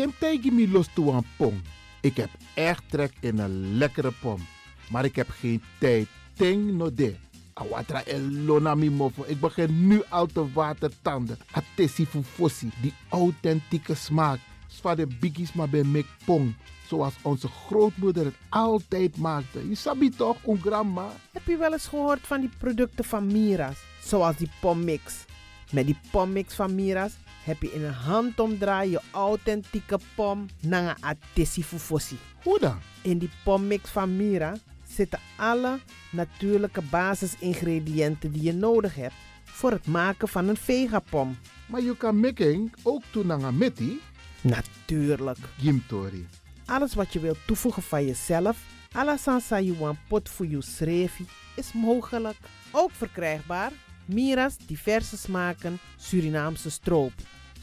Temtegi mi los toe aan pom. Ik heb echt trek in een lekkere pom. Maar ik heb geen tijd. Ting no de. Awatra elona mofo. Ik begin nu al te watertanden. Atesi fufosi. Die authentieke smaak. Zwa de biggies maar bij mek pong. Zoals onze grootmoeder het altijd maakte. Je sabi toch, een grandma? Heb je wel eens gehoord van die producten van Mira's? Zoals die pommix. Met die pommix van Mira's heb je in een handomdraai je authentieke pom naar een atesi fufosi. Hoe dan? In die pommix van Mira zitten alle natuurlijke basisingrediënten die je nodig hebt voor het maken van een vegapom. Maar je kan making ook doen aan meti. Natuurlijk. Gimtori. Alles wat je wilt toevoegen van jezelf, alla sansa you pot voor je schreefie, is mogelijk. Ook verkrijgbaar Mira's diverse smaken Surinaamse stroop.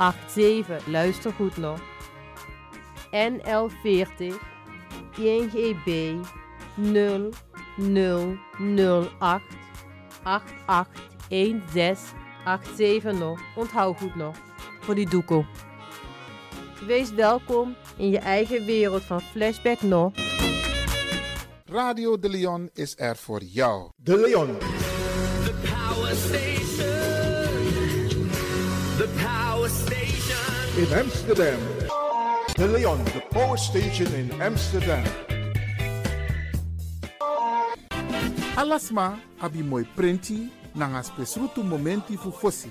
881787. Luister goed nog. NL40 INGB 0008 881687 nog. Onthoud goed nog. Voor die doekoe. Wees welkom in je eigen wereld van Flashback nog. Radio De Leon is er voor jou. De Leon. The power station. In Amsterdam. De Leon, the power station in Amsterdam. Alasma abi moi prenti nanga spesrutu momenti fu fosi.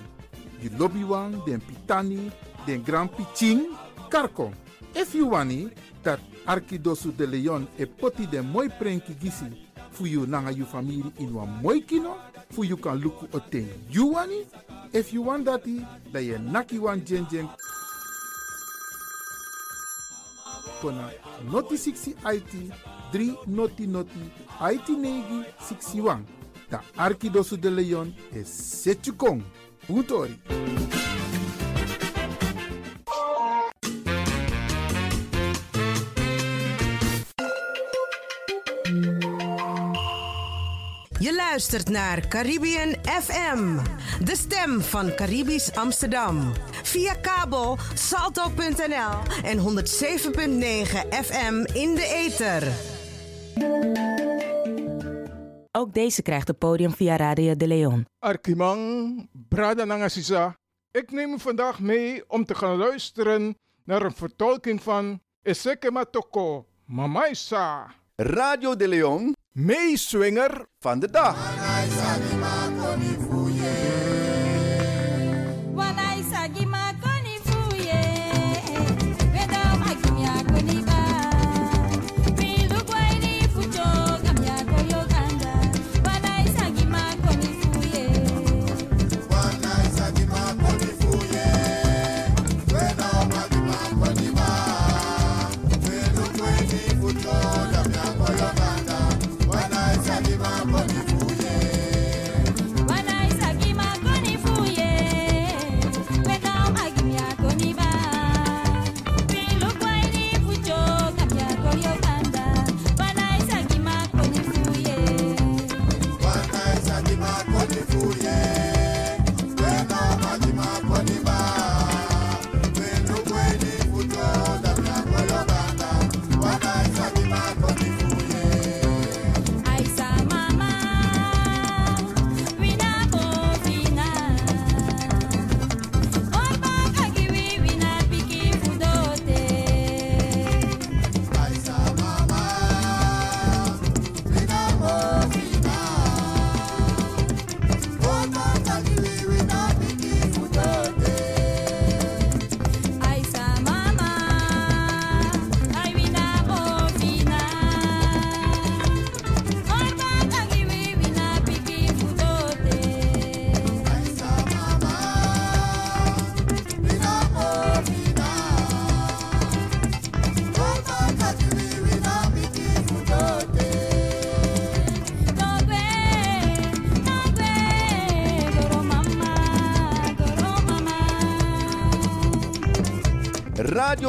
Di lobby den pitani, den grand piching, karko. If you wani, dat Arkidosu de Leon e poti den moi prenki gisi fu you nanga you family in wan moi kino, fu you kan luku oten you wani. If you want dati, da ye naki wan kona noti 60 IT 3 noti noti IT negi 61. Da Arkidosu de Leon is Setchukong. Puntori. Je luistert naar Caribbean FM, de stem van Caribisch Amsterdam. Via kabel salto.nl en 107.9 FM in de ether. Ook deze krijgt het podium via Radio de Leon. Arkimang, Brada Nangasisa. Ik neem u vandaag mee om te gaan luisteren naar een vertolking van Esekema Toko, Mamaisa. Radio de Leon, meeswinger van de dag.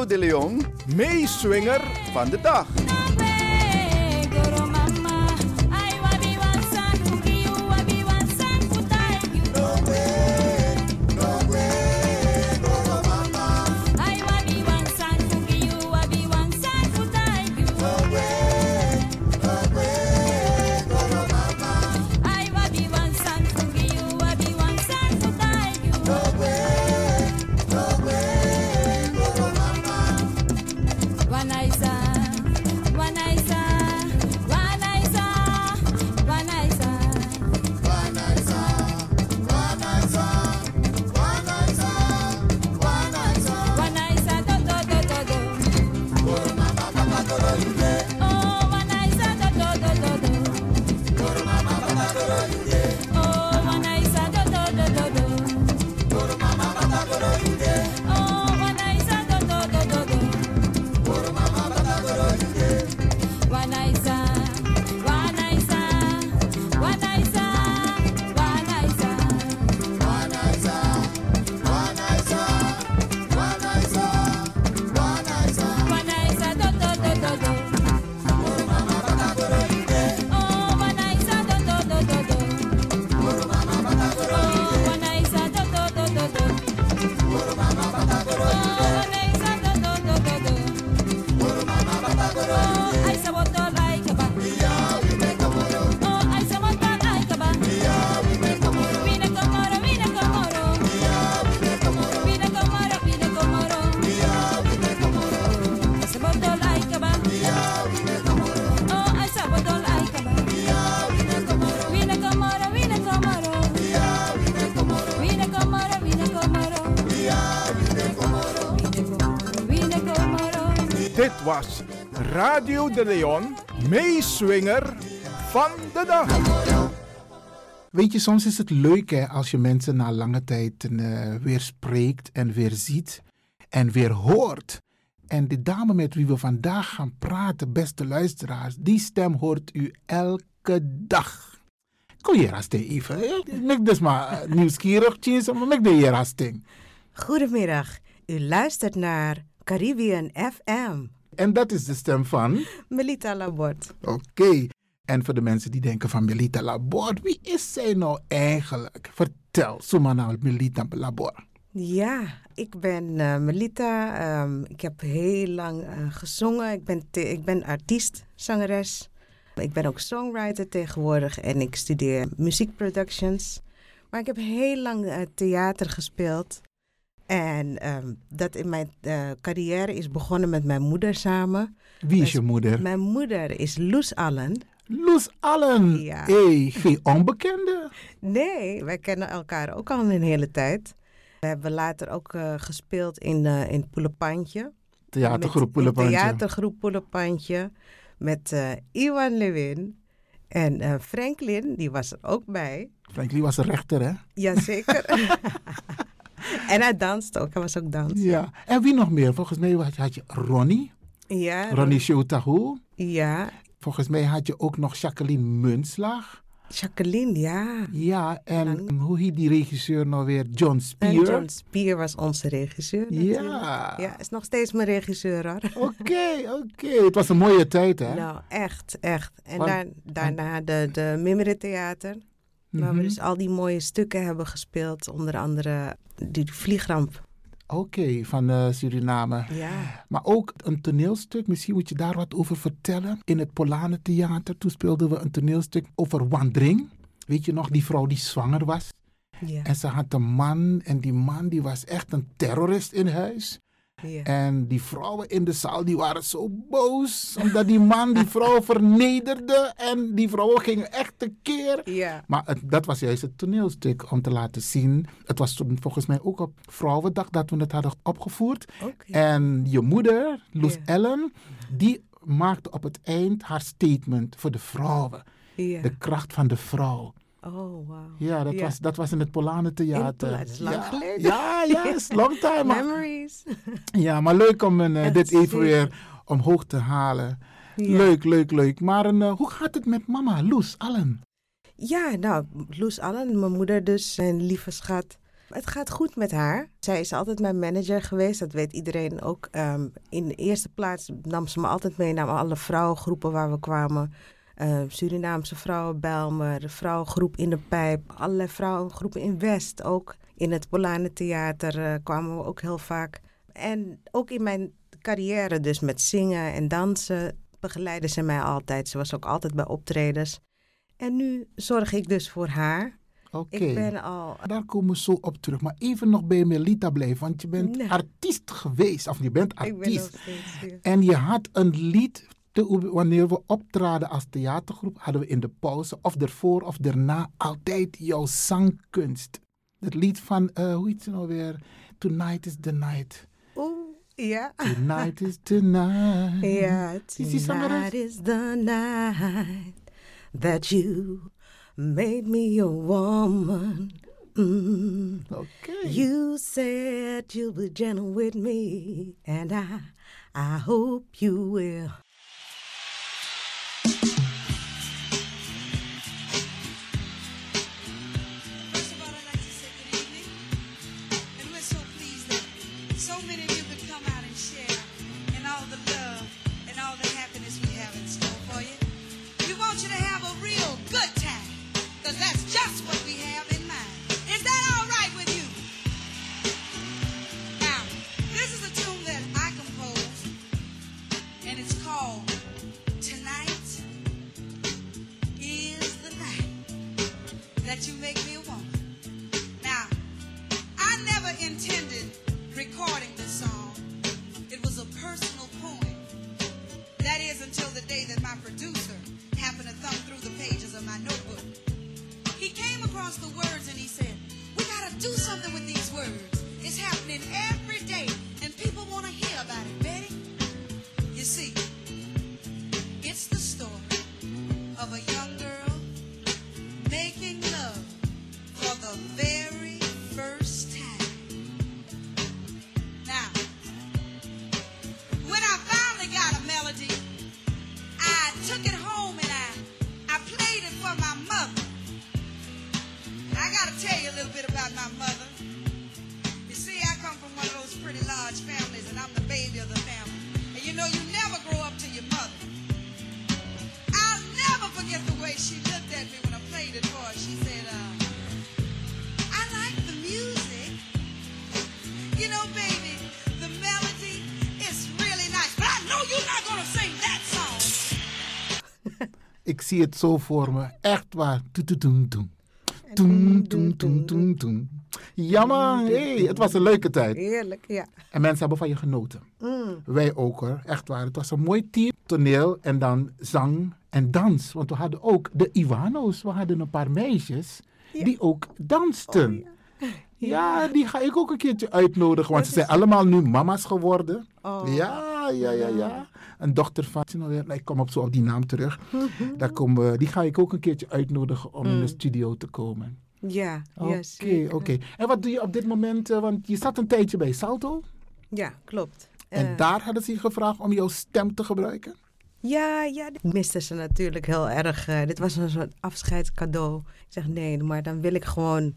De Leon, meeswinger van de dag. Radio de Leon, meeswinger van de dag. Weet je, soms is het leuk hè, als je mensen na lange tijd uh, weer spreekt en weer ziet en weer hoort. En de dame met wie we vandaag gaan praten, beste luisteraars, die stem hoort u elke dag. Kom hier, Rasting, even. Ik dus maar eh, nieuwsgierig, maar ik de hier, Rasting. Goedemiddag, u luistert naar Caribbean FM. En dat is de stem van? Melita Labort. Oké. En voor de mensen die denken van Melita Labort, wie is zij nou eigenlijk? Vertel, nou Melita Labort. Ja, ik ben eh, Melita. Ehm, ik heb heel lang eh, gezongen. Ik ben, ik ben artiest, zangeres. Ik ben ook songwriter tegenwoordig en ik studeer muziekproductions. Maar ik heb heel lang eh, theater gespeeld. En ehm, dat in mijn eh, carrière is begonnen met mijn moeder samen. Wie is je moeder? Mijn moeder is Loes Allen. Loes Allen. Ja. Hey, geen onbekende. Nee, wij kennen elkaar ook al een hele tijd. We hebben later ook eh, gespeeld in, eh in Poelepantje. Theatergroep Poelepantje. Theatergroep Poelepantje. Met Iwan Lewin. En Franklin, die was er ook bij. Franklin was een rechter, hè? Jazeker. en hij danste ook. Hij was ook dans. Ja. En wie nog meer? Volgens mij had je, had je Ronnie. Ja. Ronnie Shotahu. Ja. Volgens mij had je ook nog Jacqueline Munslag. Jacqueline, ja. Ja, en hoe heet die regisseur nou weer? John Spear. En John Spear was onze regisseur. natuurlijk. Ja. Ja, is nog steeds mijn regisseur hoor. Oké, oké. Het was een mooie tijd, hè? Nou, echt, echt. En Want- daar, daarna de, de Mimere Theater. Waar we Mhm. dus al die mooie stukken hebben gespeeld. Onder andere die vliegramp. Oké, van eh, Suriname. Ja. Maar ook een toneelstuk, misschien moet je daar wat over vertellen. In het Polane Theater, toen speelden we een toneelstuk over Wandring. Weet je nog, die vrouw die zwanger was? Ja. En ze had een man en die man die was echt een terrorist in huis. En die vrouwen in de zaal die waren zo boos. Omdat die man die vrouw vernederde. En die vrouwen gingen echt tekeer. Ja. Maar het- dat was juist het toneelstuk om te laten zien. Het was toen volgens mij ook op Vrouwendag dat we het hadden opgevoerd. En je moeder, Loes. Ellen, die maakte op het eind haar statement voor de vrouwen. De kracht van de vrouw. Oh, wauw. Ja, dat, Ja. Was, dat was in het Polane Theater. Pola- dat is lang ja. geleden. Ja, ja, is long time. Memories. ja, maar leuk om een, eh, dit even weer omhoog te halen. Ja. Leuk, leuk, leuk. Maar een, eh, hoe gaat het met mama, Loes Allen? Ja, nou, Loes Allen, mijn moeder dus, een lieve schat. Het gaat goed met haar. Zij is altijd mijn manager geweest, dat weet iedereen ook. Ehm, in de eerste plaats nam ze me altijd mee naar alle vrouwengroepen waar we kwamen. Eh, Surinaamse vrouwen Bijlmer, de vrouwengroep in de Pijp, allerlei vrouwengroepen in West ook. In het Polane Theater eh, kwamen we ook heel vaak. En ook in mijn carrière dus met zingen en dansen begeleidde ze mij altijd. Ze was ook altijd bij optredens. En nu zorg ik dus voor haar. Oké. Ik ben al... Daar komen we zo op terug. Maar even nog bij Melita blijven, want je bent Nee. artiest geweest. Of je bent Ik ben nog artiest. steeds. En je had een lied, te, wanneer we optraden als theatergroep, hadden we in de pauze, of ervoor of daarna, altijd jouw zangkunst. Het lied van, eh, hoe heet het nou weer? Tonight is the night. Oeh, ja. Tonight is the night. Ja, tonight is the night that you made me your woman. Mm. Okay. You said you'll be gentle with me, and I, I hope you will. Zie het zo voor me. Echt waar. Toen, toen, toen, toen. Toen, toen, toen, toen, toen. Ja man, hey, het was een leuke tijd. Heerlijk, ja. En mensen hebben van je genoten. Mm. Wij ook hoor, echt waar. Het was een mooi team. Toneel en dan zang en dans. Want we hadden ook de Ivano's. We hadden een paar meisjes die ook dansten. ja. die ga ik ook een keertje uitnodigen. Want ze zijn allemaal nu mama's geworden. Oh. Ja, ja, ja, ja. Een dochter van... nou, Ik kom op zo op die naam terug. Daar komen, die ga ik ook een keertje uitnodigen om in de Mm. studio te komen. Ja, Oké, oké. En wat doe je op dit moment? eh, Want je zat een tijdje bij Salto. Ja, klopt. En Eh, daar hadden ze je gevraagd om jouw stem te gebruiken? Ja, ja, dit misten ze natuurlijk heel erg. eh, dit was een soort afscheidscadeau. Ik zeg nee, maar dan wil ik gewoon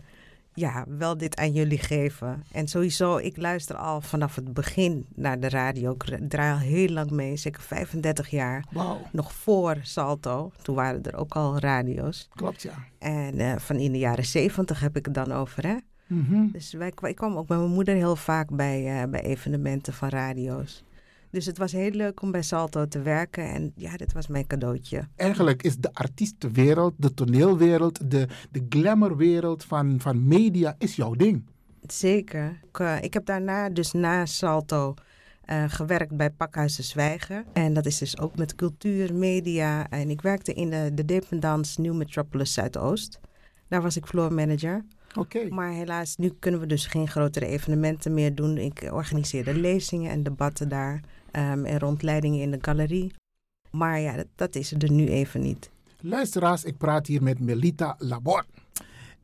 ja, wel dit aan jullie geven. En sowieso, ik luister al vanaf het begin naar de radio. Ik draai al heel lang mee, zeker 35 jaar. Wauw. Nog voor Salto, toen waren er ook al radio's. Klopt, ja. En eh, van in de jaren 70 heb ik het dan over, hè? Mhm. Dus wij, ik kwam ook met mijn moeder heel vaak bij, eh, bij evenementen van radio's. Dus het was heel leuk om bij Salto te werken. En ja, dit was mijn cadeautje. Eigenlijk is de artiestenwereld, de toneelwereld, de, de glamourwereld van, van media is jouw ding. Zeker. Ik, eh, ik heb daarna, dus na Salto, eh, gewerkt bij Pakhuis de Zwijger. En dat is dus ook met cultuur, media. En ik werkte in de, de Dependance New Metropolis Zuidoost. Daar was ik floor manager. Oké. Maar helaas, nu kunnen we dus geen grotere evenementen meer doen. Ik organiseerde lezingen en debatten daar. Ehm, en rondleidingen in de galerie. Maar ja, dat, dat is er nu even niet. Luisteraars, ik praat hier met Melita Labor.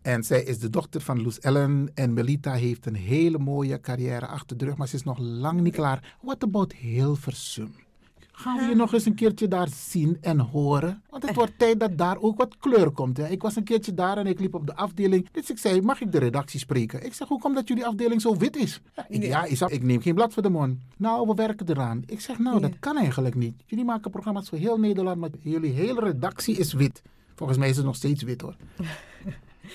En zij is de dochter van Loes Ellen. En Melita heeft een hele mooie carrière achter de rug, maar ze is nog lang niet klaar. What about Hilversum? Gaan we je nog eens een keertje daar zien en horen? Want het wordt tijd dat daar ook wat kleur komt. Hè? Ik was een keertje daar en ik liep op de afdeling. Dus ik zei, mag ik de redactie spreken? Ik zeg, hoe komt dat jullie afdeling zo wit is? Ja, ik, ja, ik, neem geen blad voor de mond. Nou, we werken eraan. Ik zeg, nou, dat kan eigenlijk niet. Jullie maken programma's voor heel Nederland, maar jullie hele redactie is wit. Volgens mij is het nog steeds wit hoor.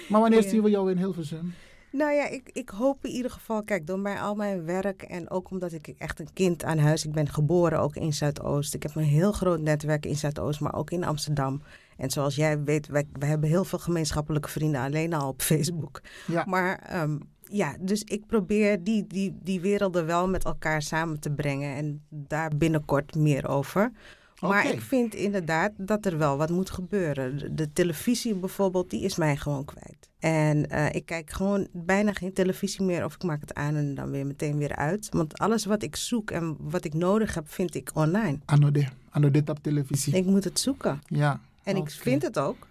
Maar wanneer zien we jou in Hilversum? Nou ja, ik, ik hoop in ieder geval, kijk, door mij, al mijn werk en ook omdat ik echt een kind aan huis, ik ben geboren ook in Zuidoost. Ik heb een heel groot netwerk in Zuidoost, maar ook in Amsterdam. En zoals jij weet, wij, wij hebben heel veel gemeenschappelijke vrienden alleen al op Facebook. Ja. Maar ehm, ja, dus ik probeer die, die, die werelden wel met elkaar samen te brengen en daar binnenkort meer over. Maar ik vind inderdaad dat er wel wat moet gebeuren. De, de televisie bijvoorbeeld, die is mij gewoon kwijt. En eh, ik kijk gewoon bijna geen televisie meer of ik maak het aan en dan weer meteen weer uit. Want alles wat ik zoek en wat ik nodig heb, vind ik online. Anno de, anno dit op televisie. Ik moet het zoeken. Ja. En ik vind het ook.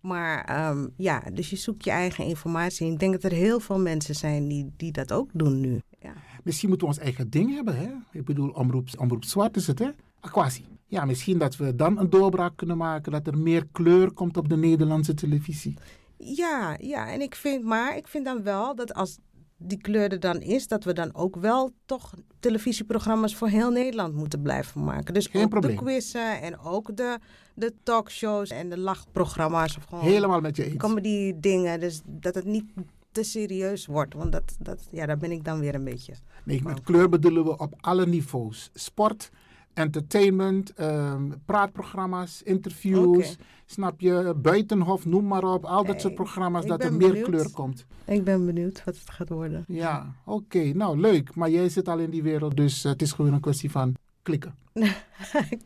Maar ehm, ja, dus je zoekt je eigen informatie. En ik denk dat er heel veel mensen zijn die, die dat ook doen nu. Ja. Misschien moeten we ons eigen ding hebben, hè? Ik bedoel, omroep, omroep zwart is het, hè? Aquasi. Ja, misschien dat we dan een doorbraak kunnen maken, dat er meer kleur komt op de Nederlandse televisie. Ja, ja, en ik vind, maar ik vind dan wel dat als die kleur er dan is, dat we dan ook wel toch televisieprogramma's voor heel Nederland moeten blijven maken. Dus Geen ook probleem. de quizzen en ook de, de talkshows en de lachprogramma's. Of gewoon Helemaal met je eens. Comedy dingen, dus dat het niet te serieus wordt. Want dat, dat, ja, daar ben ik dan weer een beetje. Nee, met kleur bedoelen we op alle niveaus. Sport, entertainment, ehm, praatprogramma's, interviews. Snap je? Buitenhof, noem maar op. Al dat soort programma's, dat er meer benieuwd. kleur komt. Ik ben benieuwd wat het gaat worden. Ja, oké. Nou, leuk. Maar jij zit al in die wereld, dus eh, het is gewoon een kwestie van klikken.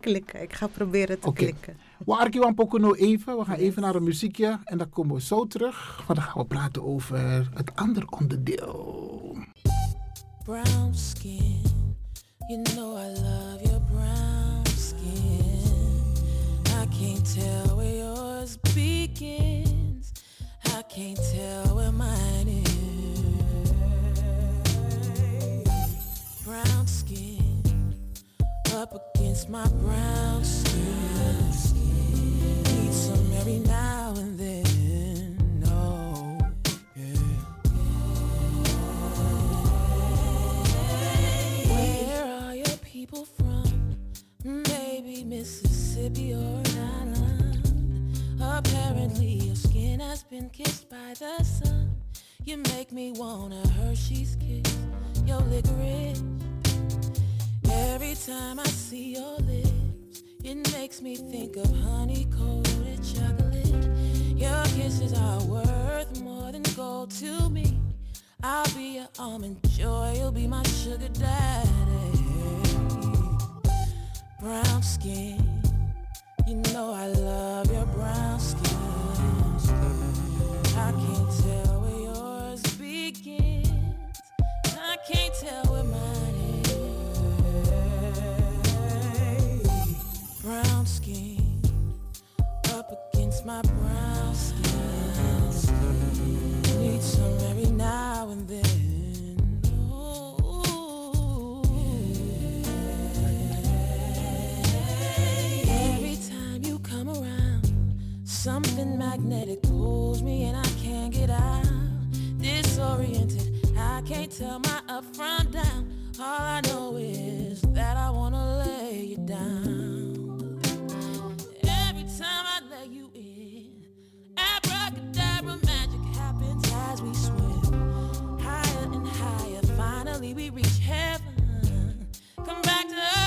klikken. Ik ga proberen te Oké. klikken. We arkiwan Pocono even. We gaan even naar een muziekje en dan komen we zo terug. Want dan gaan we praten over het andere onderdeel. brown skin. You know I love your can't tell where yours begins. I can't tell where mine is. Brown skin up against my brown skin. Need some every now and then. Oh, no, Where are your people? Maybe Mississippi or Island. Apparently, your skin has been kissed by the sun. You make me wanna Hershey's kiss your licorice. Every time I see your lips, it makes me think of honey coated chocolate. Your kisses are worth more than gold to me. I'll be your almond joy, you'll be my sugar daddy. Brown skin, you know I love your brown skin. I can't tell where yours begins. I can't tell where mine is. Brown skin, up against my brown something magnetic pulls me and I can't get out. Disoriented, I can't tell my up from down. All I know is that I wanna lay you down. Every time I let you in, abracadabra magic happens as we swim higher and higher. Finally, we reach heaven. Come back to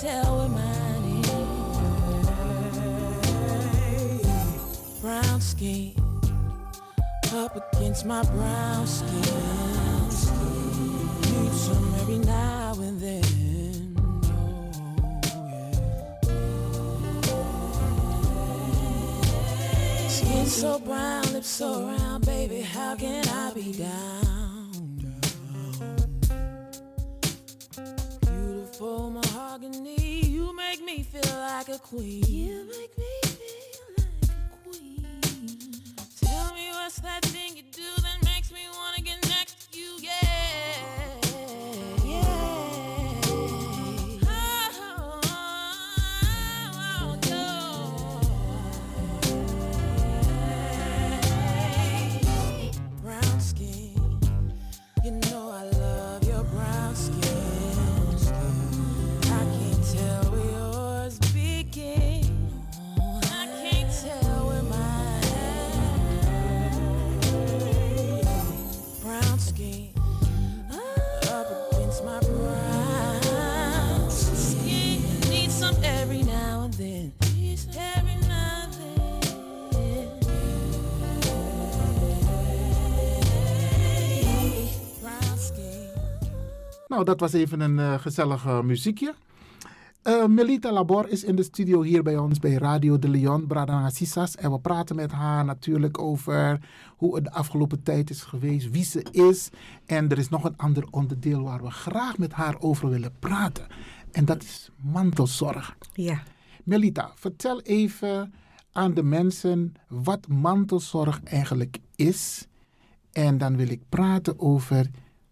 tell where mine is. Brown skin up against my brown skin. Need some every now and then. Skin so brown, lips so round, baby. How can I be down? Beautiful mahogany, you make me feel like a queen. You make me feel like a queen. Tell me what's that thing Nou, dat was even een eh, gezellig eh, muziekje. Eh, Melita Labor is in de studio hier bij ons bij Radio de Leon, Bradanga Sisas. En we praten met haar natuurlijk over hoe het de afgelopen tijd is geweest, wie ze is. En er is nog een ander onderdeel waar we graag met haar over willen praten. En dat is mantelzorg. Ja. Melita, vertel even aan de mensen wat mantelzorg eigenlijk is. En dan wil ik praten over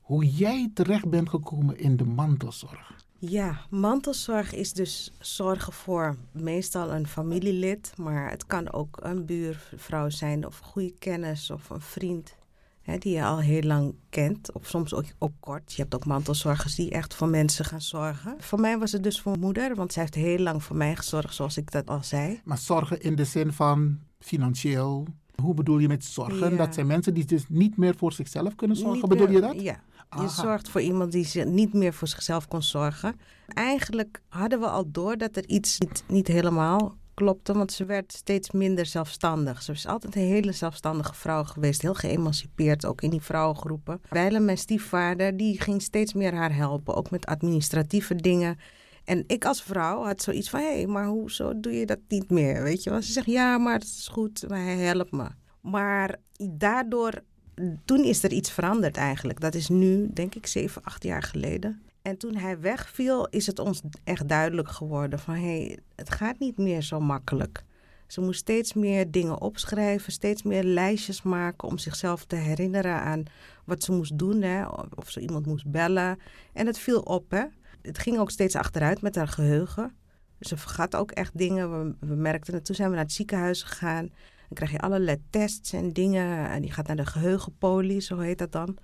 hoe jij terecht bent gekomen in de mantelzorg. Ja, mantelzorg is dus zorgen voor meestal een familielid, maar het kan ook een buurvrouw zijn of goede kennis of een vriend hè, die je al heel lang kent, of soms ook op kort. Je hebt ook mantelzorgers die echt voor mensen gaan zorgen. Voor mij was het dus voor moeder, want zij heeft heel lang voor mij gezorgd, zoals ik dat al zei. Maar zorgen in de zin van financieel. Hoe bedoel je met zorgen? Ja. Dat zijn mensen die dus niet meer voor zichzelf kunnen zorgen. Niet bedoel je dat? Ja. Je zorgt voor iemand die niet meer voor zichzelf kon zorgen. Eigenlijk hadden we al door dat er iets niet, niet helemaal klopte, want ze werd steeds minder zelfstandig. Ze is altijd een hele zelfstandige vrouw geweest, heel geëmancipeerd, ook in die vrouwengroepen. Wijlen, mijn stiefvader, die ging steeds meer haar helpen, ook met administratieve dingen. En ik als vrouw had zoiets van, hé, hey, maar hoezo doe je dat niet meer? Weet je wel? Ze zegt, ja, maar het is goed, maar hij helpt me. Maar daardoor, toen is er iets veranderd eigenlijk. Dat is nu, denk ik, zeven, acht jaar geleden. En toen hij wegviel, is het ons echt duidelijk geworden van... hé, hey, het gaat niet meer zo makkelijk. Ze moest steeds meer dingen opschrijven, steeds meer lijstjes maken... om zichzelf te herinneren aan wat ze moest doen, hè? of ze iemand moest bellen. En het viel op, hè. Het ging ook steeds achteruit met haar geheugen. Ze vergat ook echt dingen. We, we merkten het. Toen zijn we naar het ziekenhuis gegaan. Dan krijg je allerlei tests en dingen. En die gaat naar de geheugenpolie, zo heet dat dan.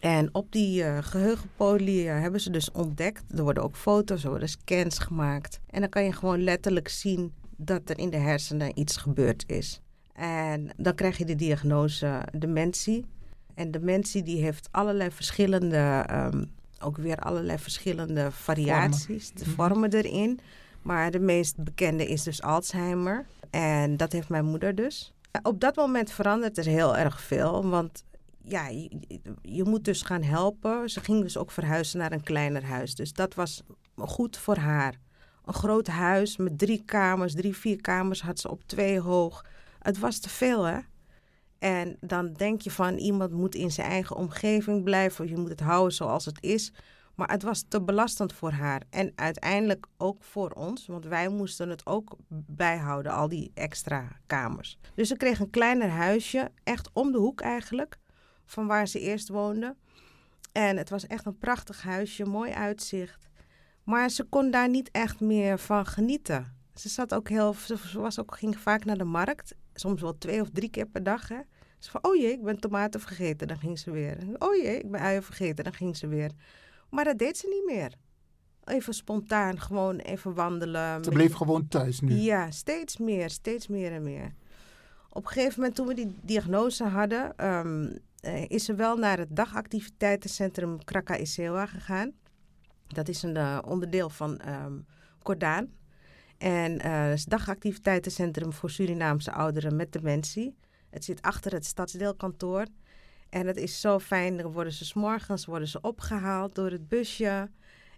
En op die uh, geheugenpolie uh, hebben ze dus ontdekt. Er worden ook foto's, er worden scans gemaakt. En dan kan je gewoon letterlijk zien dat er in de hersenen iets gebeurd is. En dan krijg je de diagnose dementie. En dementie die heeft allerlei verschillende, um, ook weer allerlei verschillende variaties, vormen. de vormen erin. Maar de meest bekende is dus Alzheimer. En dat heeft mijn moeder dus. Op dat moment verandert er heel erg veel. Want ja, je, je, moet dus gaan helpen. Ze ging dus ook verhuizen naar een kleiner huis. Dus dat was goed voor haar. Een groot huis met drie kamers, drie, vier kamers had ze op twee hoog. Het was te veel, hè? En dan denk je van iemand moet in zijn eigen omgeving blijven. Je moet het houden zoals het is. Maar het was te belastend voor haar. En uiteindelijk ook voor ons, want wij moesten het ook bijhouden, al die extra kamers. Dus ze kreeg een kleiner huisje, echt om de hoek eigenlijk, van waar ze eerst woonde. En het was echt een prachtig huisje, mooi uitzicht. Maar ze kon daar niet echt meer van genieten. Ze zat ook heel, ze was ook, ging vaak naar de markt, soms wel twee of drie keer per dag. Hè. Ze van, oh jee, ik ben tomaten vergeten, dan ging ze weer. Oh jee, ik ben uien vergeten, dan ging ze weer. Maar dat deed ze niet meer. Even spontaan, gewoon even wandelen. Ze bleef gewoon thuis nu? Ja, steeds meer, steeds meer en meer. Op een gegeven moment toen we die diagnose hadden, um, is ze wel naar het dagactiviteitencentrum Kraka Isewa gegaan. Dat is een uh, onderdeel van um, Cordaan. En uh, het is het dagactiviteitencentrum voor Surinaamse ouderen met dementie. Het zit achter het stadsdeelkantoor. En het is zo fijn. Dan worden ze s'morgens worden ze opgehaald door het busje.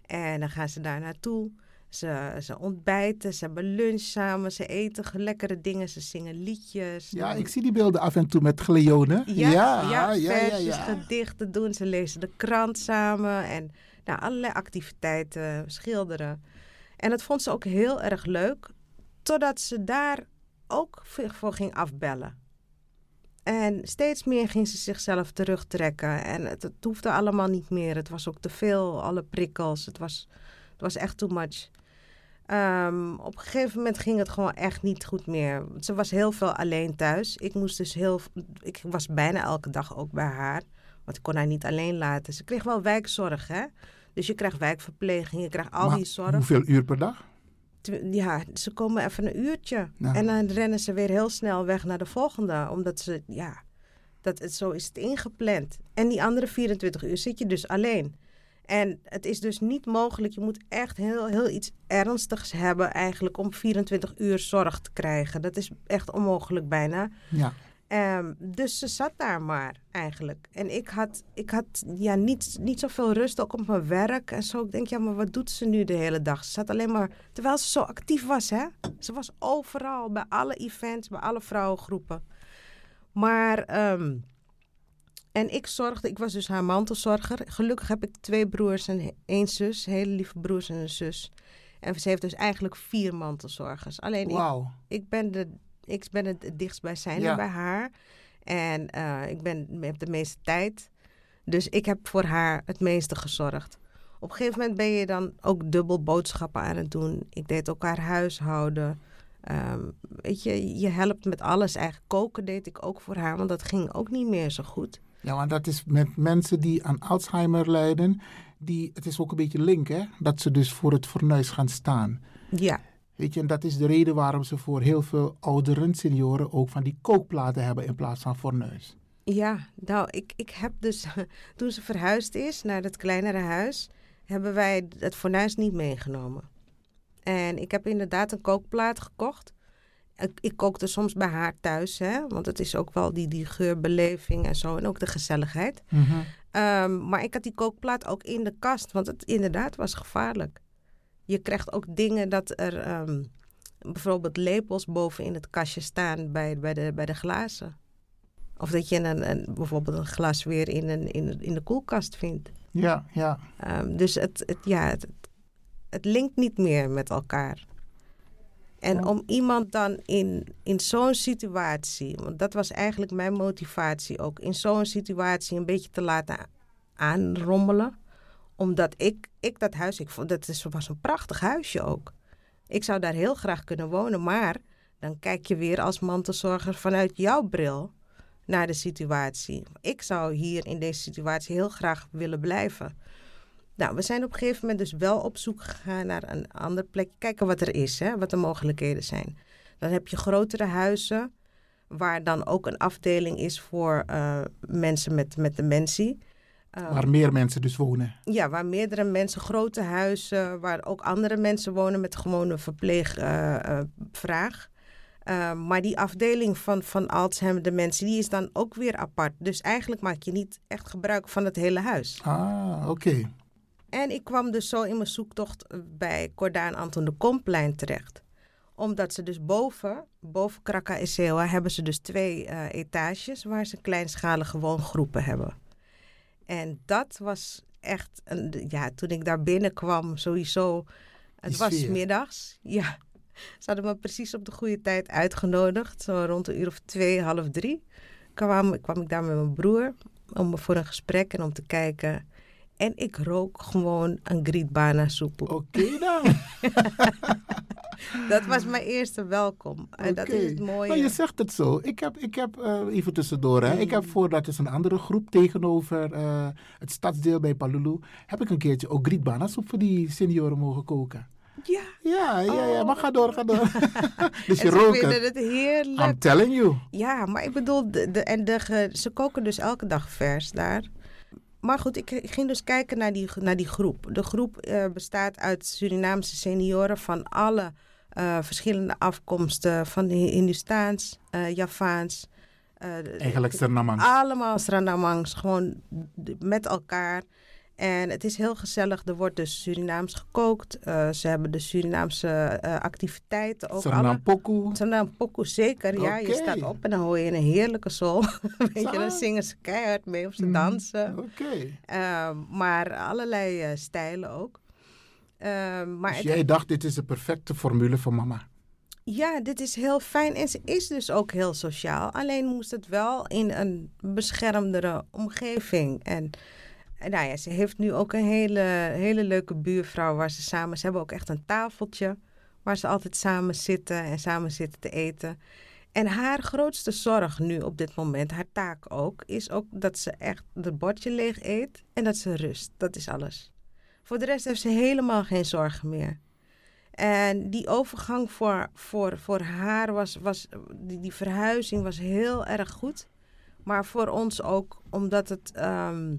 En dan gaan ze daar naartoe. Ze, ze ontbijten, ze hebben lunch samen, ze eten lekkere dingen, ze zingen liedjes. Ja, ik zie die beelden af en toe met Gleone. Ja, ja, ja, ja, versjes, ja, gedichten doen. Ze lezen de krant samen en nou, allerlei activiteiten, schilderen. En dat vond ze ook heel erg leuk, totdat ze daar ook voor ging afbellen. En steeds meer ging ze zichzelf terugtrekken. En het, het hoefde allemaal niet meer. Het was ook te veel, alle prikkels. Het was, het was echt too much. Um, op een gegeven moment ging het gewoon echt niet goed meer. Ze was heel veel alleen thuis. Ik moest dus heel. Ik was bijna elke dag ook bij haar. Want ik kon haar niet alleen laten. Ze kreeg wel wijkzorg, hè? Dus je krijgt wijkverpleging, je krijgt al maar die zorg. Hoeveel uur per dag? Ja, ze komen even een uurtje. En dan rennen ze weer heel snel weg naar de volgende. Omdat ze, ja, dat, het, zo is het ingepland. En die andere 24 uur zit je dus alleen. En het is dus niet mogelijk. Je moet echt heel, heel iets ernstigs hebben eigenlijk om 24 uur zorg te krijgen. Dat is echt onmogelijk bijna. Ja. Um, dus ze zat daar maar eigenlijk. En ik had, ik had ja, niet, niet zoveel rust ook op mijn werk en zo. Ik denk, ja, maar wat doet ze nu de hele dag? Ze zat alleen maar, terwijl ze zo actief was, hè? Ze was overal, bij alle events, bij alle vrouwengroepen. Maar, um, en ik zorgde, ik was dus haar mantelzorger. Gelukkig heb ik twee broers en één zus, hele lieve broers en een zus. En ze heeft dus eigenlijk vier mantelzorgers. Alleen wow. ik, ik ben de ik ben het dichtstbijzijnde ja. bij haar. En uh, ik ben, heb de meeste tijd. Dus ik heb voor haar het meeste gezorgd. Op een gegeven moment ben je dan ook dubbel boodschappen aan het doen. Ik deed ook haar huishouden. Um, weet je, je helpt met alles. Eigenlijk koken deed ik ook voor haar, want dat ging ook niet meer zo goed. Ja, want dat is met mensen die aan Alzheimer lijden. Die, het is ook een beetje link, hè? Dat ze dus voor het fornuis gaan staan. Ja. Weet je, en dat is de reden waarom ze voor heel veel ouderen, senioren, ook van die kookplaten hebben in plaats van fornuis. Ja, nou, ik, ik heb dus, toen ze verhuisd is naar het kleinere huis, hebben wij het fornuis niet meegenomen. En ik heb inderdaad een kookplaat gekocht. Ik, ik kookte soms bij haar thuis, hè, want het is ook wel die, die geurbeleving en zo, en ook de gezelligheid. Mm -hmm. um, maar ik had die kookplaat ook in de kast, want het inderdaad was gevaarlijk je krijgt ook dingen dat er um, bijvoorbeeld lepels boven in het kastje staan bij, bij, de, bij de glazen. Of dat je een, een, bijvoorbeeld een glas weer in, een, in, in de koelkast vindt. Ja, ja. Um, dus het, het, ja, het, het linkt niet meer met elkaar. En om iemand dan in, in zo'n situatie, want dat was eigenlijk mijn motivatie ook, in zo'n situatie een beetje te laten aanrommelen omdat ik, ik dat huis, ik vond, dat is, was een prachtig huisje ook. Ik zou daar heel graag kunnen wonen, maar Dan kijk je weer als mantelzorger vanuit jouw bril naar de situatie. Ik zou hier in deze situatie heel graag willen blijven. Nou, we zijn op een gegeven moment dus wel op zoek gegaan naar een ander plek. Kijken wat er is, hè, wat de mogelijkheden zijn. Dan heb je grotere huizen, waar dan ook een afdeling is voor eh, mensen met, met dementie. Uh, Waar meer mensen dus wonen. ja, waar meerdere mensen, grote huizen, waar ook andere mensen wonen met gewone verpleegvraag. Uh, maar die afdeling van, van Alzheimer dementie, die is dan ook weer apart. Dus eigenlijk maak je niet echt gebruik van het hele huis. Ah, oké. En ik kwam dus zo in mijn zoektocht bij Cordaan Anton de Komplein terecht. Omdat ze dus boven, boven Krakka en Sewa, hebben ze dus twee etages waar ze kleinschalige woongroepen hebben. En dat was echt, een, ja, toen ik daar binnenkwam, sowieso, het was middags. Ja, ze hadden me precies op de goede tijd uitgenodigd, zo rond een uur of twee, half drie. Kwam, kwam ik daar met mijn broer om, voor een gesprek en om te kijken. En ik rook gewoon een grietbana soep. Oké dan. dat was mijn eerste welkom. En dat is het mooie. Maar je zegt het zo. Ik heb, ik heb eh, even tussendoor, hè. ik heb voordat is een andere groep tegenover eh, het stadsdeel bij Palulu, heb ik een keertje ook grietbana soep voor die senioren mogen koken. Ja. Ja, ja, ja. Maar ga door, ga door. dus je rookt het. het heerlijk. I'm telling you. Ja, maar ik bedoel, de, de, en de, ze koken dus elke dag vers daar. Maar goed, ik, ik ging dus kijken naar die, naar die groep. De groep eh, bestaat uit Surinaamse senioren van alle eh, verschillende afkomsten. Van de Hindustaans, eh Javaans. Eigenlijk Surinamangs. Allemaal Surinamangs, gewoon met elkaar. En het is heel gezellig. Er wordt dus Surinaams gekookt. Eh, ze hebben de Surinaamse eh, activiteiten ook. Suriname pokoe, zeker. Ja, je staat op en dan hoor je een heerlijke soul. Weet je, dan zingen ze keihard mee of ze Mm, dansen. Oké. Eh, maar allerlei eh, stijlen ook. Eh, maar Dus het- jij dacht, dit is de perfecte formule voor mama. ja, dit is heel fijn en ze is dus ook heel sociaal. Alleen moest het wel in een beschermdere omgeving. En nou ja, ze heeft nu ook een hele, hele leuke buurvrouw waar ze samen... Ze hebben ook echt een tafeltje waar ze altijd samen zitten en samen zitten te eten. En haar grootste zorg nu op dit moment, haar taak ook, is ook dat ze echt het bordje leeg eet en dat ze rust. Dat is alles. Voor de rest heeft ze helemaal geen zorgen meer. En die overgang voor, voor, voor haar was, was die, die verhuizing was heel erg goed. Maar voor ons ook, omdat het ehm,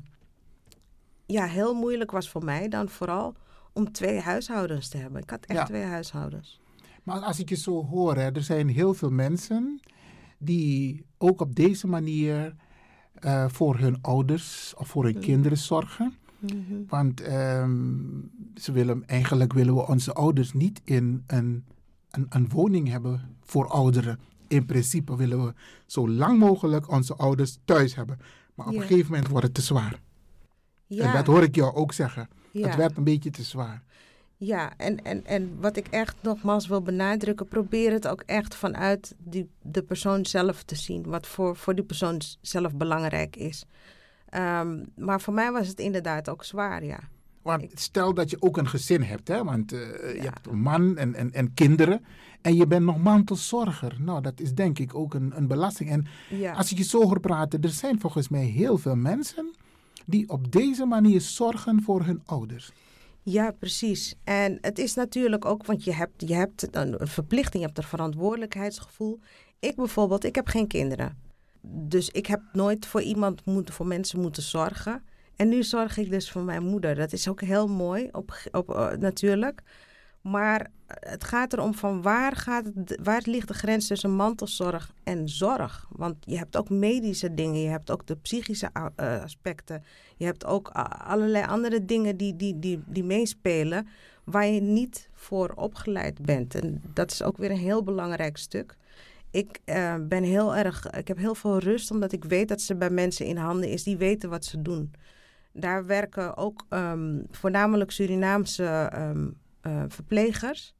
ja, heel moeilijk was voor mij dan vooral om twee huishoudens te hebben. Ik had echt Ja. twee huishoudens. Maar als ik je zo hoor, hè, er zijn heel veel mensen die ook op deze manier eh, voor hun ouders of voor hun kinderen zorgen. Want ehm, ze willen, eigenlijk willen we onze ouders niet in een, een, een woning hebben voor ouderen. In principe willen we zo lang mogelijk onze ouders thuis hebben. Maar op een gegeven moment wordt het te zwaar. En Ja. dat hoor ik jou ook zeggen. Ja. Het werd een beetje te zwaar. Ja, en, en, en wat ik echt nogmaals wil benadrukken, probeer het ook echt vanuit die, de persoon zelf te zien. Wat voor, voor die persoon zelf belangrijk is. Ehm, maar voor mij was het inderdaad ook zwaar, ja. Want stel dat je ook een gezin hebt, hè? want eh, je hebt een man en, en, en kinderen. En je bent nog mantelzorger. Nou, dat is denk ik ook een, een belasting. En Ja. als ik je zo hoor praten, er zijn volgens mij heel veel mensen die op deze manier zorgen voor hun ouders. Ja, precies. En het is natuurlijk ook, want je hebt, je hebt een verplichting, je hebt een verantwoordelijkheidsgevoel. Ik bijvoorbeeld, ik heb geen kinderen. Dus ik heb nooit voor iemand voor mensen moeten zorgen. En nu zorg ik dus voor mijn moeder. Dat is ook heel mooi, op, op, eh, natuurlijk. Maar het gaat erom van waar, gaat waar ligt de grens tussen mantelzorg en zorg? Want je hebt ook medische dingen, je hebt ook de psychische eh, aspecten. Je hebt ook allerlei andere dingen die, die, die, die meespelen waar je niet voor opgeleid bent. En dat is ook weer een heel belangrijk stuk. Ik eh, ben heel erg, ik heb heel veel rust omdat ik weet dat ze bij mensen in handen is die weten wat ze doen. Daar werken ook ehm, voornamelijk Surinaamse ehm, eh, verplegers.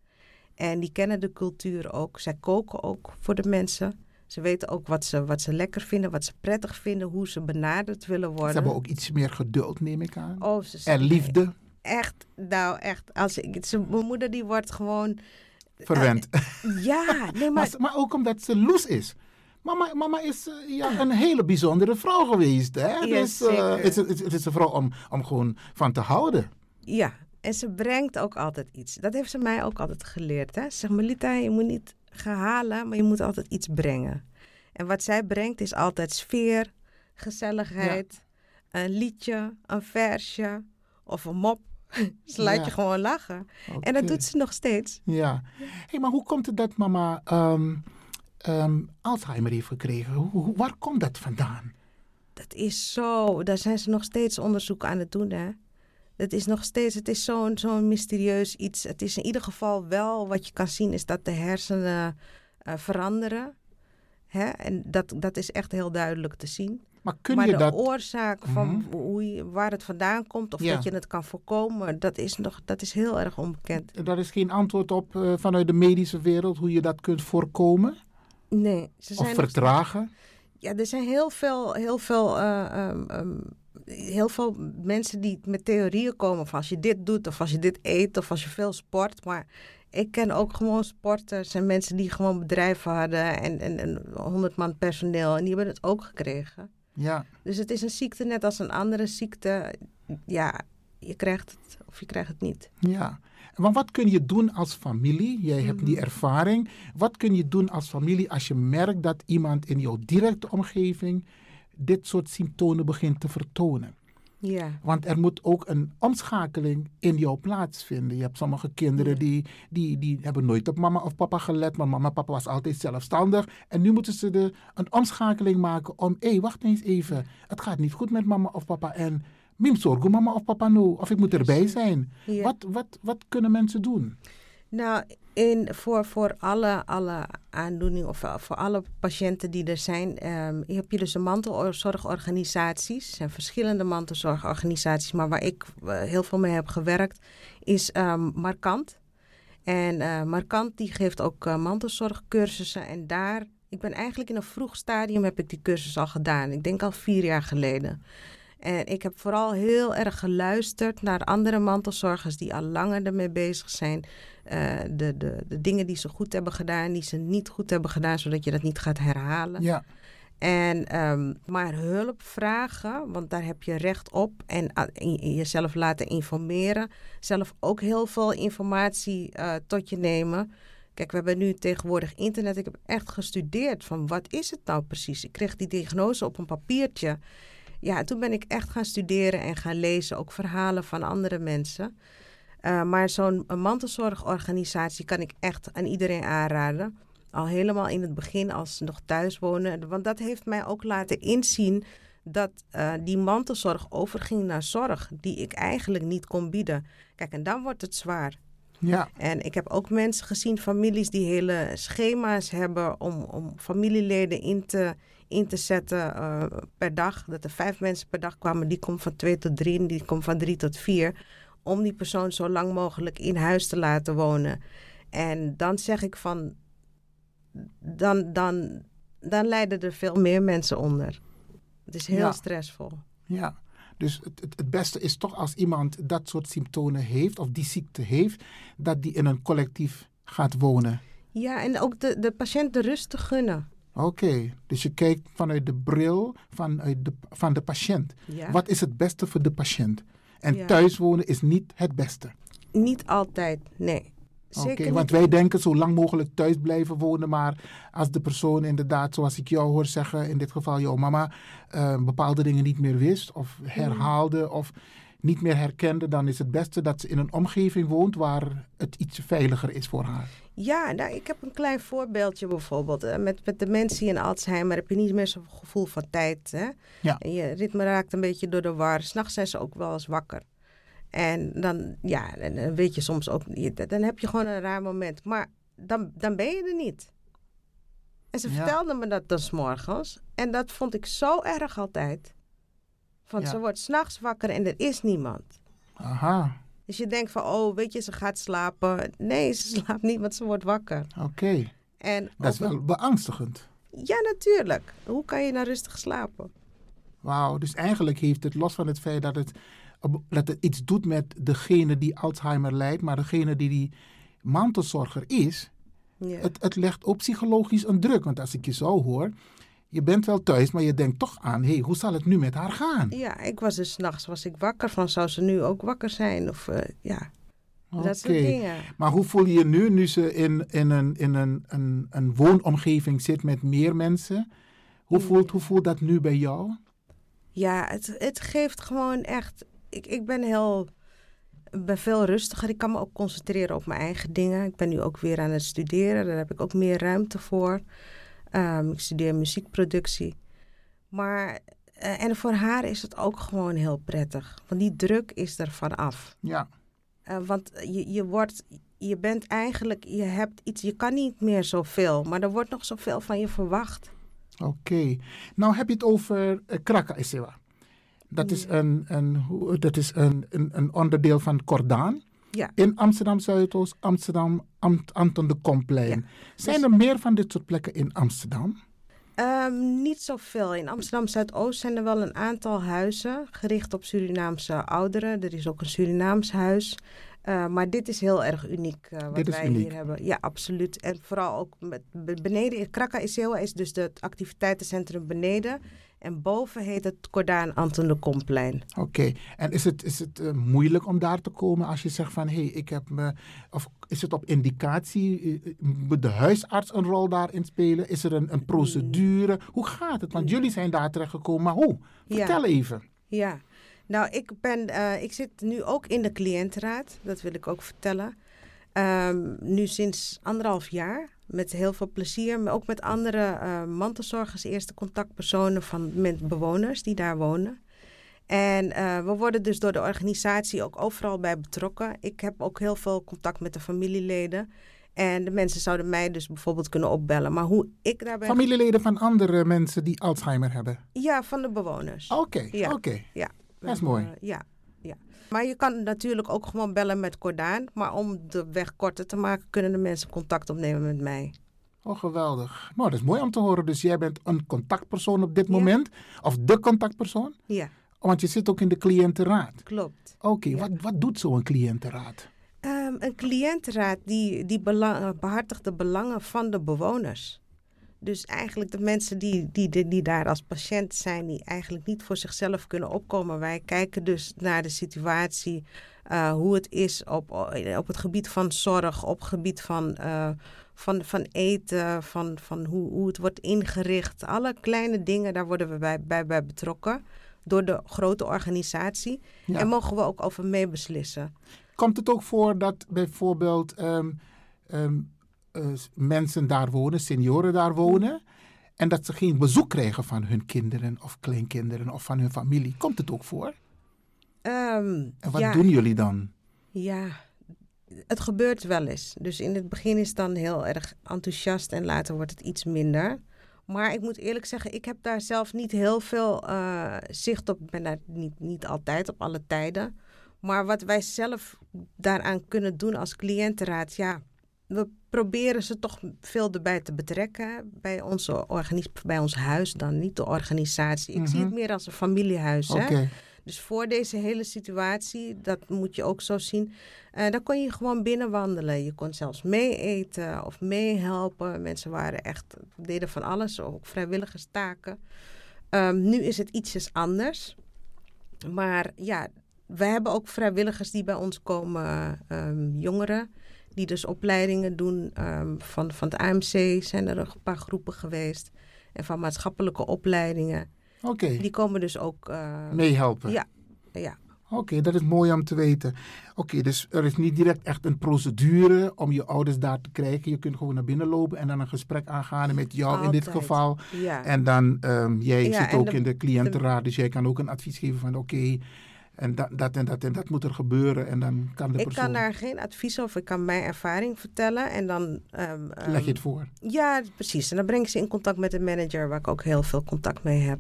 En die kennen de cultuur ook. Zij koken ook voor de mensen. Ze weten ook wat ze, wat ze lekker vinden, wat ze prettig vinden, hoe ze benaderd willen worden. Ze hebben ook iets meer geduld, neem ik aan. Oh, ze en liefde. Echt, nou echt. Als ik, ze, mijn moeder die wordt gewoon verwend. Ja, nee, maar... maar, ook omdat ze loes is. Mama, mama is eh, ja, een hele bijzondere vrouw geweest. Hè? Ja, dus eh, zeker. het, is, het, is- het is een vrouw om, om gewoon van te houden. Ja, en ze brengt ook altijd iets. Dat heeft ze mij ook altijd geleerd. Hè? Ze zegt, Melita, je moet niet gaan halen, maar je moet altijd iets brengen. En wat zij brengt is altijd sfeer, gezelligheid, een liedje, een versje of een mop. ze laat Ja. je gewoon lachen. En dat doet ze nog steeds. Ja. Hey, maar hoe komt het dat mama ehm, ehm, Alzheimer heeft gekregen? Hoe- waar komt dat vandaan? Dat is zo, daar zijn ze nog steeds onderzoek aan het doen. Hè? Het is nog steeds, het is zo'n zo'n mysterieus iets. Het is in ieder geval wel, wat je kan zien, is dat de hersenen eh, veranderen. Hè? En dat, dat is echt heel duidelijk te zien. Maar kun maar je de dat... oorzaak van Mhm. hoe je, waar het vandaan komt of Ja. dat je het kan voorkomen, dat is, nog, dat is heel erg onbekend. Daar is geen antwoord op eh, vanuit de medische wereld hoe je dat kunt voorkomen Nee, ze of zijn nog vertragen. Ja, er zijn heel veel, heel veel, eh, ehm, ehm, heel veel mensen die met theorieën komen van als je dit doet of als je dit eet of als je veel sport. Maar ik ken ook gewoon sporters en mensen die gewoon bedrijven hadden en, en, en 100 man personeel en die hebben het ook gekregen. Ja. Dus het is een ziekte net als een andere ziekte. Ja, je krijgt het of je krijgt het niet. Ja. Want wat kun je doen als familie? Jij hebt die ervaring. Wat kun je doen als familie als je merkt dat iemand in jouw directe omgeving dit soort symptomen begint te vertonen? Ja. Want er moet ook een omschakeling in jou plaatsvinden. Je hebt sommige kinderen die, die, die hebben nooit op mama of papa gelet, maar mama en papa was altijd zelfstandig. En nu moeten ze de, een omschakeling maken om, hé, wacht eens even, het gaat niet goed met mama of papa en mim zorgen mama of papa nu, of ik moet erbij zijn. Ja. Wat, wat, wat kunnen mensen doen? Nou, voor, voor alle, alle aandoeningen of eh, voor alle patiënten die er zijn, ehm, heb je dus een mantelzorgorganisaties. Er zijn verschillende mantelzorgorganisaties, maar waar ik eh, heel veel mee heb gewerkt, is ehm, Markant. En eh, Markant die geeft ook mantelzorgcursussen en daar, ik ben eigenlijk in een vroeg stadium heb ik die cursus al gedaan. Ik denk al vier jaar geleden. En ik heb vooral heel erg geluisterd naar andere mantelzorgers die al langer ermee bezig zijn. Eh, de, de, de dingen die ze goed hebben gedaan, die ze niet goed hebben gedaan, zodat je dat niet gaat herhalen. Ja. En ehm, maar hulp vragen, want daar heb je recht op. En ah, jezelf laten informeren. Zelf ook heel veel informatie eh, tot je nemen. Kijk, we hebben nu tegenwoordig internet. Ik heb echt gestudeerd van wat is het nou precies. Ik kreeg die diagnose op een papiertje. Ja, toen ben ik echt gaan studeren en gaan lezen, ook verhalen van andere mensen. Uh, maar zo'n mantelzorgorganisatie kan ik echt aan iedereen aanraden. Al helemaal in het begin als ze nog thuis wonen. Want dat heeft mij ook laten inzien dat uh, die mantelzorg overging naar zorg die ik eigenlijk niet kon bieden. Kijk, en dan wordt het zwaar. Ja. En ik heb ook mensen gezien, families die hele schema's hebben om, om familieleden in te, in te zetten uh, per dag. Dat er vijf mensen per dag kwamen, die komt van twee tot drie en die komt van drie tot vier. Om die persoon zo lang mogelijk in huis te laten wonen. En dan zeg ik van, dan, dan, dan lijden er veel meer mensen onder. Het is heel Ja. stressvol. Ja, dus het, het, het beste is toch als iemand dat soort symptomen heeft of die ziekte heeft, dat die in een collectief gaat wonen. Ja, en ook de, de patiënt de rust te gunnen. Oké, dus je kijkt vanuit de bril vanuit de, van de patiënt. Ja. Wat is het beste voor de patiënt? En Ja. thuis wonen is niet het beste. Niet altijd, nee. Oké, Zeker niet. want wij denken zo lang mogelijk thuis blijven wonen, maar als de persoon inderdaad, zoals ik jou hoor zeggen, in dit geval jouw mama, eh, bepaalde dingen niet meer wist of herhaalde of niet meer herkende, dan is het beste dat ze in een omgeving woont waar het iets veiliger is voor haar. Ja, nou, ik heb een klein voorbeeldje bijvoorbeeld. Eh, Met, met dementie en Alzheimer heb je niet meer zo'n gevoel van tijd. Hè? Ja. En je ritme raakt een beetje door de war. S'nachts zijn ze ook wel eens wakker. En dan, ja, dan weet je soms ook, je- dan heb je gewoon een raar moment. Maar dan, dan ben je er niet. En ze Ja. vertelde me dat dan 's morgens. En dat vond ik zo erg altijd. Want Ja. ze wordt s'nachts wakker en er is niemand. Aha, Dus je denkt van, oh, weet je, ze gaat slapen. Nee, ze slaapt niet, want ze wordt wakker. oké. En Dat is een- wel beangstigend. Ja, natuurlijk. Hoe kan je nou rustig slapen? Wauw, dus eigenlijk heeft het, los van het feit dat het, dat het iets doet met degene die Alzheimer lijdt, maar degene die die mantelzorger is, Ja. het, het legt ook psychologisch een druk. Want als ik je zo hoor, je bent wel thuis, maar je denkt toch aan, hé, hey, hoe zal het nu met haar gaan? Ja, ik was dus s'nachts was ik wakker van, zou ze nu ook wakker zijn? Of eh, ja, dat soort Oké. dingen. Maar hoe voel je je nu, nu ze in, in, een, in een, een, een woonomgeving zit met meer mensen? Hoe voelt, hoe voelt dat nu bij jou? Ja, het, het geeft gewoon echt. Ik, ik ben heel. ik ben veel rustiger. Ik kan me ook concentreren op mijn eigen dingen. Ik ben nu ook weer aan het studeren. Daar heb ik ook meer ruimte voor. Ehm, ik studeer muziekproductie. Maar. eh, en voor haar is het ook gewoon heel prettig. Want die druk is er vanaf. Ja. Eh, want je, je wordt. Je bent eigenlijk. Je hebt iets. Je kan niet meer zoveel. Maar er wordt nog zoveel van je verwacht. Oké. Nou heb je het over uh, Kraka Isewa. Dat is, een, een, dat is een, een, een onderdeel van Cordaan. Ja. In Amsterdam Zuidoost, Amsterdam, Amt, Anton de Komplein. Zijn Dus- er meer van dit soort plekken in Amsterdam? Ehm, niet zoveel. In Amsterdam Zuidoost zijn er wel een aantal huizen gericht op Surinaamse ouderen. Er is ook een Surinaams huis. Eh, maar dit is heel erg uniek eh, wat is wij uniek. hier hebben. Ja, absoluut. En vooral ook met, be- beneden in Kraka Isewa is dus het activiteitencentrum beneden. En boven heet het Cordaan Anton de Komplein. Oké. En is het, is het eh, moeilijk om daar te komen als je zegt van hé, hey, ik heb me. Of is het op indicatie? eh, eh, Moet de huisarts een rol daarin spelen? Is er een, een procedure? Hoe gaat het? Want jullie zijn daar terechtgekomen, maar hoe? Vertel even. Ja, nou, ik, ben, eh, ik zit nu ook in de cliëntenraad, dat wil ik ook vertellen. Ehm, nu sinds anderhalf jaar, met heel veel plezier, maar ook met andere eh, mantelzorgers, eerste contactpersonen van met bewoners die daar wonen. En eh, we worden dus door de organisatie ook overal bij betrokken. Ik heb ook heel veel contact met de familieleden. En de mensen zouden mij dus bijvoorbeeld kunnen opbellen. Maar hoe ik daarbij... Familieleden van andere mensen die Alzheimer hebben. Ja, van de bewoners. Oké, ja. oké. Ja. Dat is mooi. Ja, ja. Maar je kan natuurlijk ook gewoon bellen met Cordaan. Maar om de weg korter te maken, kunnen de mensen contact opnemen met mij. Oh, geweldig. Nou, dat is mooi om te horen. Dus jij bent een contactpersoon op dit moment? Of de contactpersoon? Ja, Want je zit ook in de cliëntenraad. klopt. Oké, wat, wat doet zo'n cliëntenraad? Ehm, een cliëntenraad die, die belang, behartigt de belangen van de bewoners. Dus eigenlijk de mensen die, die, die, die daar als patiënt zijn, die eigenlijk niet voor zichzelf kunnen opkomen. Wij kijken dus naar de situatie, eh, hoe het is op, op het gebied van zorg, op het gebied van, eh, van, van eten, van, van hoe, hoe het wordt ingericht. Alle kleine dingen, daar worden we bij, bij, bij betrokken door de grote organisatie. Ja. En mogen we ook over meebeslissen. Komt het ook voor dat bijvoorbeeld ehm, ehm, eh, mensen daar wonen, senioren daar wonen, en dat ze geen bezoek krijgen van hun kinderen of kleinkinderen of van hun familie? Komt het ook voor? Ehm, En wat ja, doen jullie dan? Ja, het gebeurt wel eens. Dus in het begin is het dan heel erg enthousiast en later wordt het iets minder. Maar ik moet eerlijk zeggen, ik heb daar zelf niet heel veel eh, zicht op. Ik ben daar niet, niet altijd op alle tijden. Maar wat wij zelf daaraan kunnen doen als cliëntenraad, ja, we proberen ze toch veel erbij te betrekken bij, onze organis bij ons huis dan, niet de organisatie. Ik zie Mhm. het meer als een familiehuis. hè. Dus voor deze hele situatie, dat moet je ook zo zien, eh dan kon je gewoon binnenwandelen. Je kon zelfs mee eten of meehelpen. Mensen waren echt, deden van alles, ook vrijwilligerstaken. Ehm, nu is het ietsjes anders. Maar ja, we hebben ook vrijwilligers die bij ons komen, ehm, jongeren, die dus opleidingen doen. ehm, van, van het AMC zijn er een paar groepen geweest. En van maatschappelijke opleidingen. Oké. Die komen dus ook... eh, Meehelpen. Ja, ja. Oké, dat is mooi om te weten. Oké, dus er is niet direct echt een procedure om je ouders daar te krijgen. Je kunt gewoon naar binnen lopen en dan een gesprek aangaan met jou in dit geval. ja. En dan, ehm, jij Ja, zit ook de- in de cliëntenraad, dus jij kan ook een advies geven van oké, en dat, dat en dat en dat moet er gebeuren. En dan kan de Ik persoon... kan daar geen advies over. Ik kan mijn ervaring vertellen en dan... ehm, Leg je ehm, het voor. Ja, precies. En dan breng ik ze in contact met de manager, waar ik ook heel veel contact mee heb.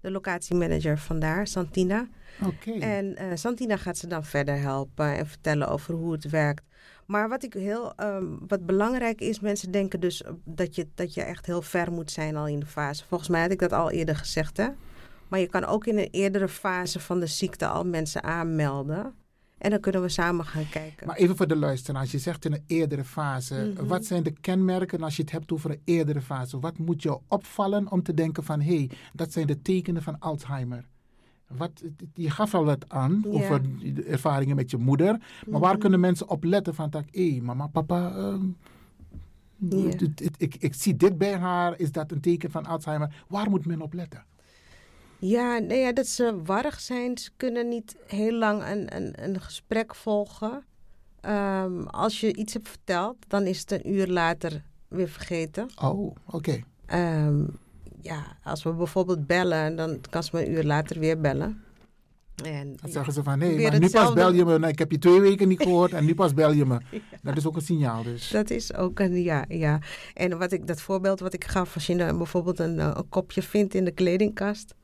De locatiemanager vandaar, Santina. Oké. En eh, Santina gaat ze dan verder helpen en vertellen over hoe het werkt. Maar wat, ik heel, ehm, wat belangrijk is, mensen denken dus dat je, dat je echt heel ver moet zijn al in de fase. Volgens mij had ik dat al eerder gezegd, hè? Maar je kan ook in een eerdere fase van de ziekte al mensen aanmelden. En dan kunnen we samen gaan kijken. Maar even voor de luisteraars, je zegt in een eerdere fase. Mhm. Wat zijn de kenmerken als je het hebt over een eerdere fase? Wat moet jou opvallen om te denken van hé, hey, dat zijn de tekenen van Alzheimer? Wat, je gaf al wat aan over de ervaringen met je moeder. Maar waar Mhm. kunnen mensen op letten van dat, hé, mama, papa, ehm, het- het- ik, ik zie dit bij haar, is dat een teken van Alzheimer? Waar moet men op letten? Ja, nee, ja, dat ze warrig zijn. Ze kunnen niet heel lang een, een, een gesprek volgen. Ehm, als je iets hebt verteld, dan is het een uur later weer vergeten. Oh, oké. Ehm, ja, als we bijvoorbeeld bellen, dan kan ze me een uur later weer bellen. En, Dan zeggen ze van nee, maar nu pas bel je me. Nou, ik heb je twee weken niet gehoord en nu pas bel je me. Dat is ook een signaal dus. Dat is ook een, ja, ja. En wat ik, dat voorbeeld wat ik gaf, als je nou bijvoorbeeld een, eh, een kopje vindt in de kledingkast.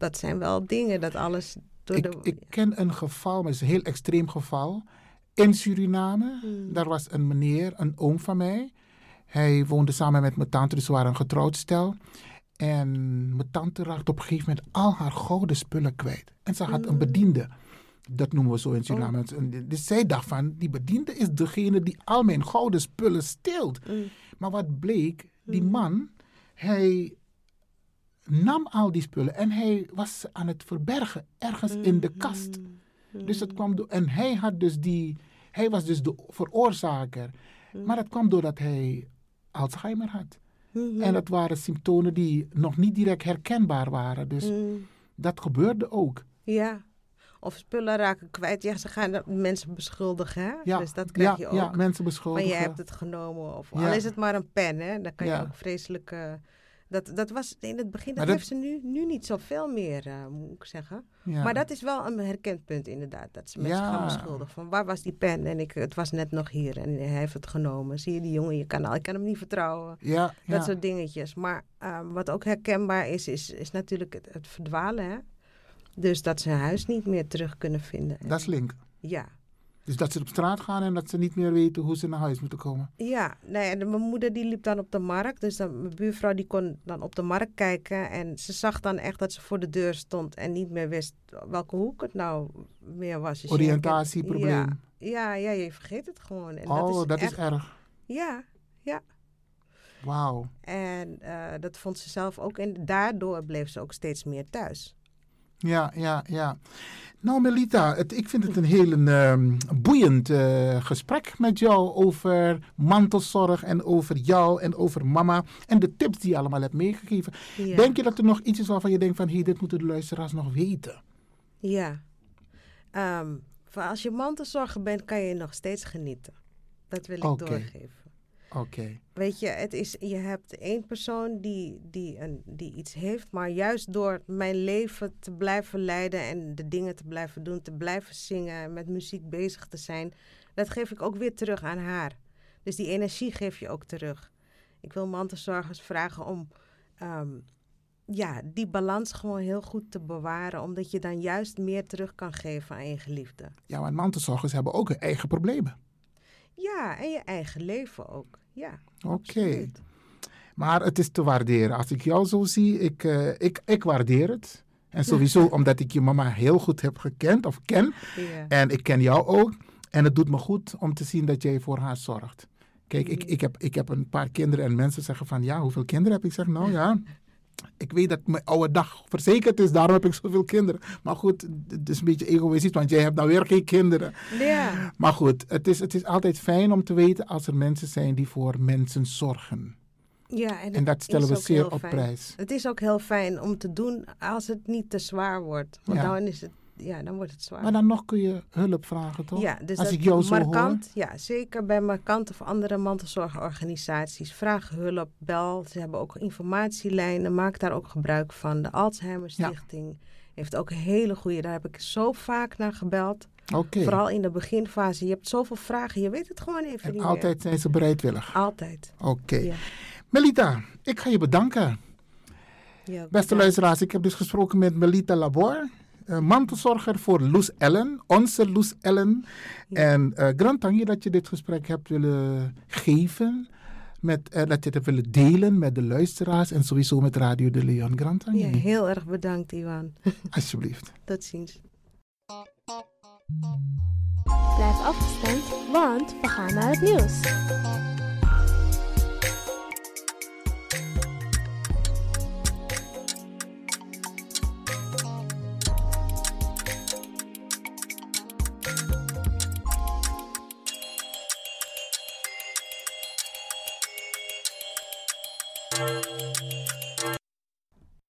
Dat zijn wel dingen, dat alles door de... Ik ken een geval, maar het is een heel extreem geval. In Suriname, Hmm. daar was een meneer, een oom van mij. Hij woonde samen met mijn tante, dus ze waren een getrouwd stel. En mijn tante raakte op een gegeven moment al haar gouden spullen kwijt. En ze had een bediende. Dat noemen we zo in Suriname. Dus zij dacht van, die bediende is degene die al mijn gouden spullen steelt. Maar wat bleek, die man, hij nam al die spullen en hij was ze aan het verbergen ergens in de kast. Dus het kwam door, en hij had dus die, hij was dus de veroorzaker. Maar dat kwam doordat hij Alzheimer had. En dat waren symptomen die nog niet direct herkenbaar waren. Dus Mm. dat gebeurde ook. Ja. Of spullen raken kwijt. Ja, ze gaan mensen beschuldigen, hè? Ja, Dus dat krijg ja, je ook. ja, mensen beschuldigen. je hebt het genomen. Of al is het maar een pen, hè? Dan kan je ook vreselijk... dat, dat was in het begin, dat, heeft ze nu, nu niet zoveel meer, eh, moet ik zeggen. Ja. Maar dat is wel een herkend punt inderdaad. Dat ze mensen Ja. gaan beschuldigen. Van waar was die pen? En ik, het was net nog hier en hij heeft het genomen. Zie je die jongen, je kan, al- ik kan hem niet vertrouwen. Ja, Dat soort dingetjes. Maar ehm, wat ook herkenbaar is, is, is natuurlijk het, het verdwalen. Hè? Dus dat ze hun huis niet meer terug kunnen vinden. Dat is link. Ja. Dus dat ze op straat gaan en dat ze niet meer weten hoe ze naar huis moeten komen. Ja, nee, en mijn moeder die liep dan op de markt. Dus dan, mijn buurvrouw die kon dan op de markt kijken. En ze zag dan echt dat ze voor de deur stond en niet meer wist welke hoek het nou meer was. Dus Oriëntatieprobleem. Ja, ja, ja, je vergeet het gewoon. En oh, dat is, echt- erg. Ja, ja. Wauw. En eh, dat vond ze zelf ook. En daardoor bleef ze ook steeds meer thuis. Ja, ja, ja. Nou, Melita, het, ik vind het een heel ehm, boeiend eh, gesprek met jou over mantelzorg en over jou en over mama en de tips die je allemaal hebt meegegeven. Ja. Denk je dat er nog iets is waarvan je denkt van, hé, hey, dit moeten de luisteraars nog weten? Ja. Ehm, voor als je mantelzorger bent, kan je nog steeds genieten. Dat wil ik doorgeven. Oké. Weet je, het is, je hebt één persoon die, die, een, die iets heeft, maar juist door mijn leven te blijven leiden en de dingen te blijven doen, te blijven zingen, met muziek bezig te zijn, dat geef ik ook weer terug aan haar. Dus die energie geef je ook terug. Ik wil mantelzorgers vragen om ehm, ja, die balans gewoon heel goed te bewaren, omdat je dan juist meer terug kan geven aan je geliefde. Ja, maar mantelzorgers hebben ook hun eigen problemen. Ja, en je eigen leven ook. Ja. Oké. Maar het is te waarderen. Als ik jou zo zie, ik, eh, ik, ik waardeer het. En sowieso omdat ik je mama heel goed heb gekend of ken. En ik ken jou ook. En het doet me goed om te zien dat jij voor haar zorgt. Kijk, ik, ik, heb, ik heb een paar kinderen en mensen zeggen van ja, hoeveel kinderen heb ik? Ik zeg nou ja, ik weet dat mijn oude dag verzekerd is, daarom heb ik zoveel kinderen. Maar goed, het is een beetje egoïstisch, want jij hebt nou weer geen kinderen. Ja. Maar goed, het is, het is altijd fijn om te weten als er mensen zijn die voor mensen zorgen. Ja, en, En dat stellen we zeer op fijn. prijs. Het is ook heel fijn om te doen als het niet te zwaar wordt. Want Ja. dan, is het, ja, dan wordt het zwaar. Maar dan nog kun je hulp vragen, toch? Ja, dus als dat ik jou zo hoor. Markant, ja, zeker bij Markant of andere mantelzorgorganisaties. Vraag hulp, bel. Ze hebben ook informatielijnen. Maak daar ook gebruik van. De Alzheimer Stichting heeft ook een hele goede. Daar heb ik zo vaak naar gebeld. Oké. Vooral in de beginfase. Je hebt zoveel vragen. Je weet het gewoon even En niet altijd zijn ze bereidwillig. meer. Altijd. Oké. Ja. Melita, ik ga je bedanken. Ja, Beste luisteraars, ik heb dus gesproken met Melita Labor, mantelzorger voor Loes Ellen, onze Loes Ellen. En eh grand dat je dit gesprek hebt willen geven, met, eh, dat je het hebt willen delen met de luisteraars en sowieso met Radio de Leon. Grand Ja, heel erg bedankt, Iwan. Alsjeblieft. Tot ziens. blijf afgestemd, want we gaan naar het nieuws.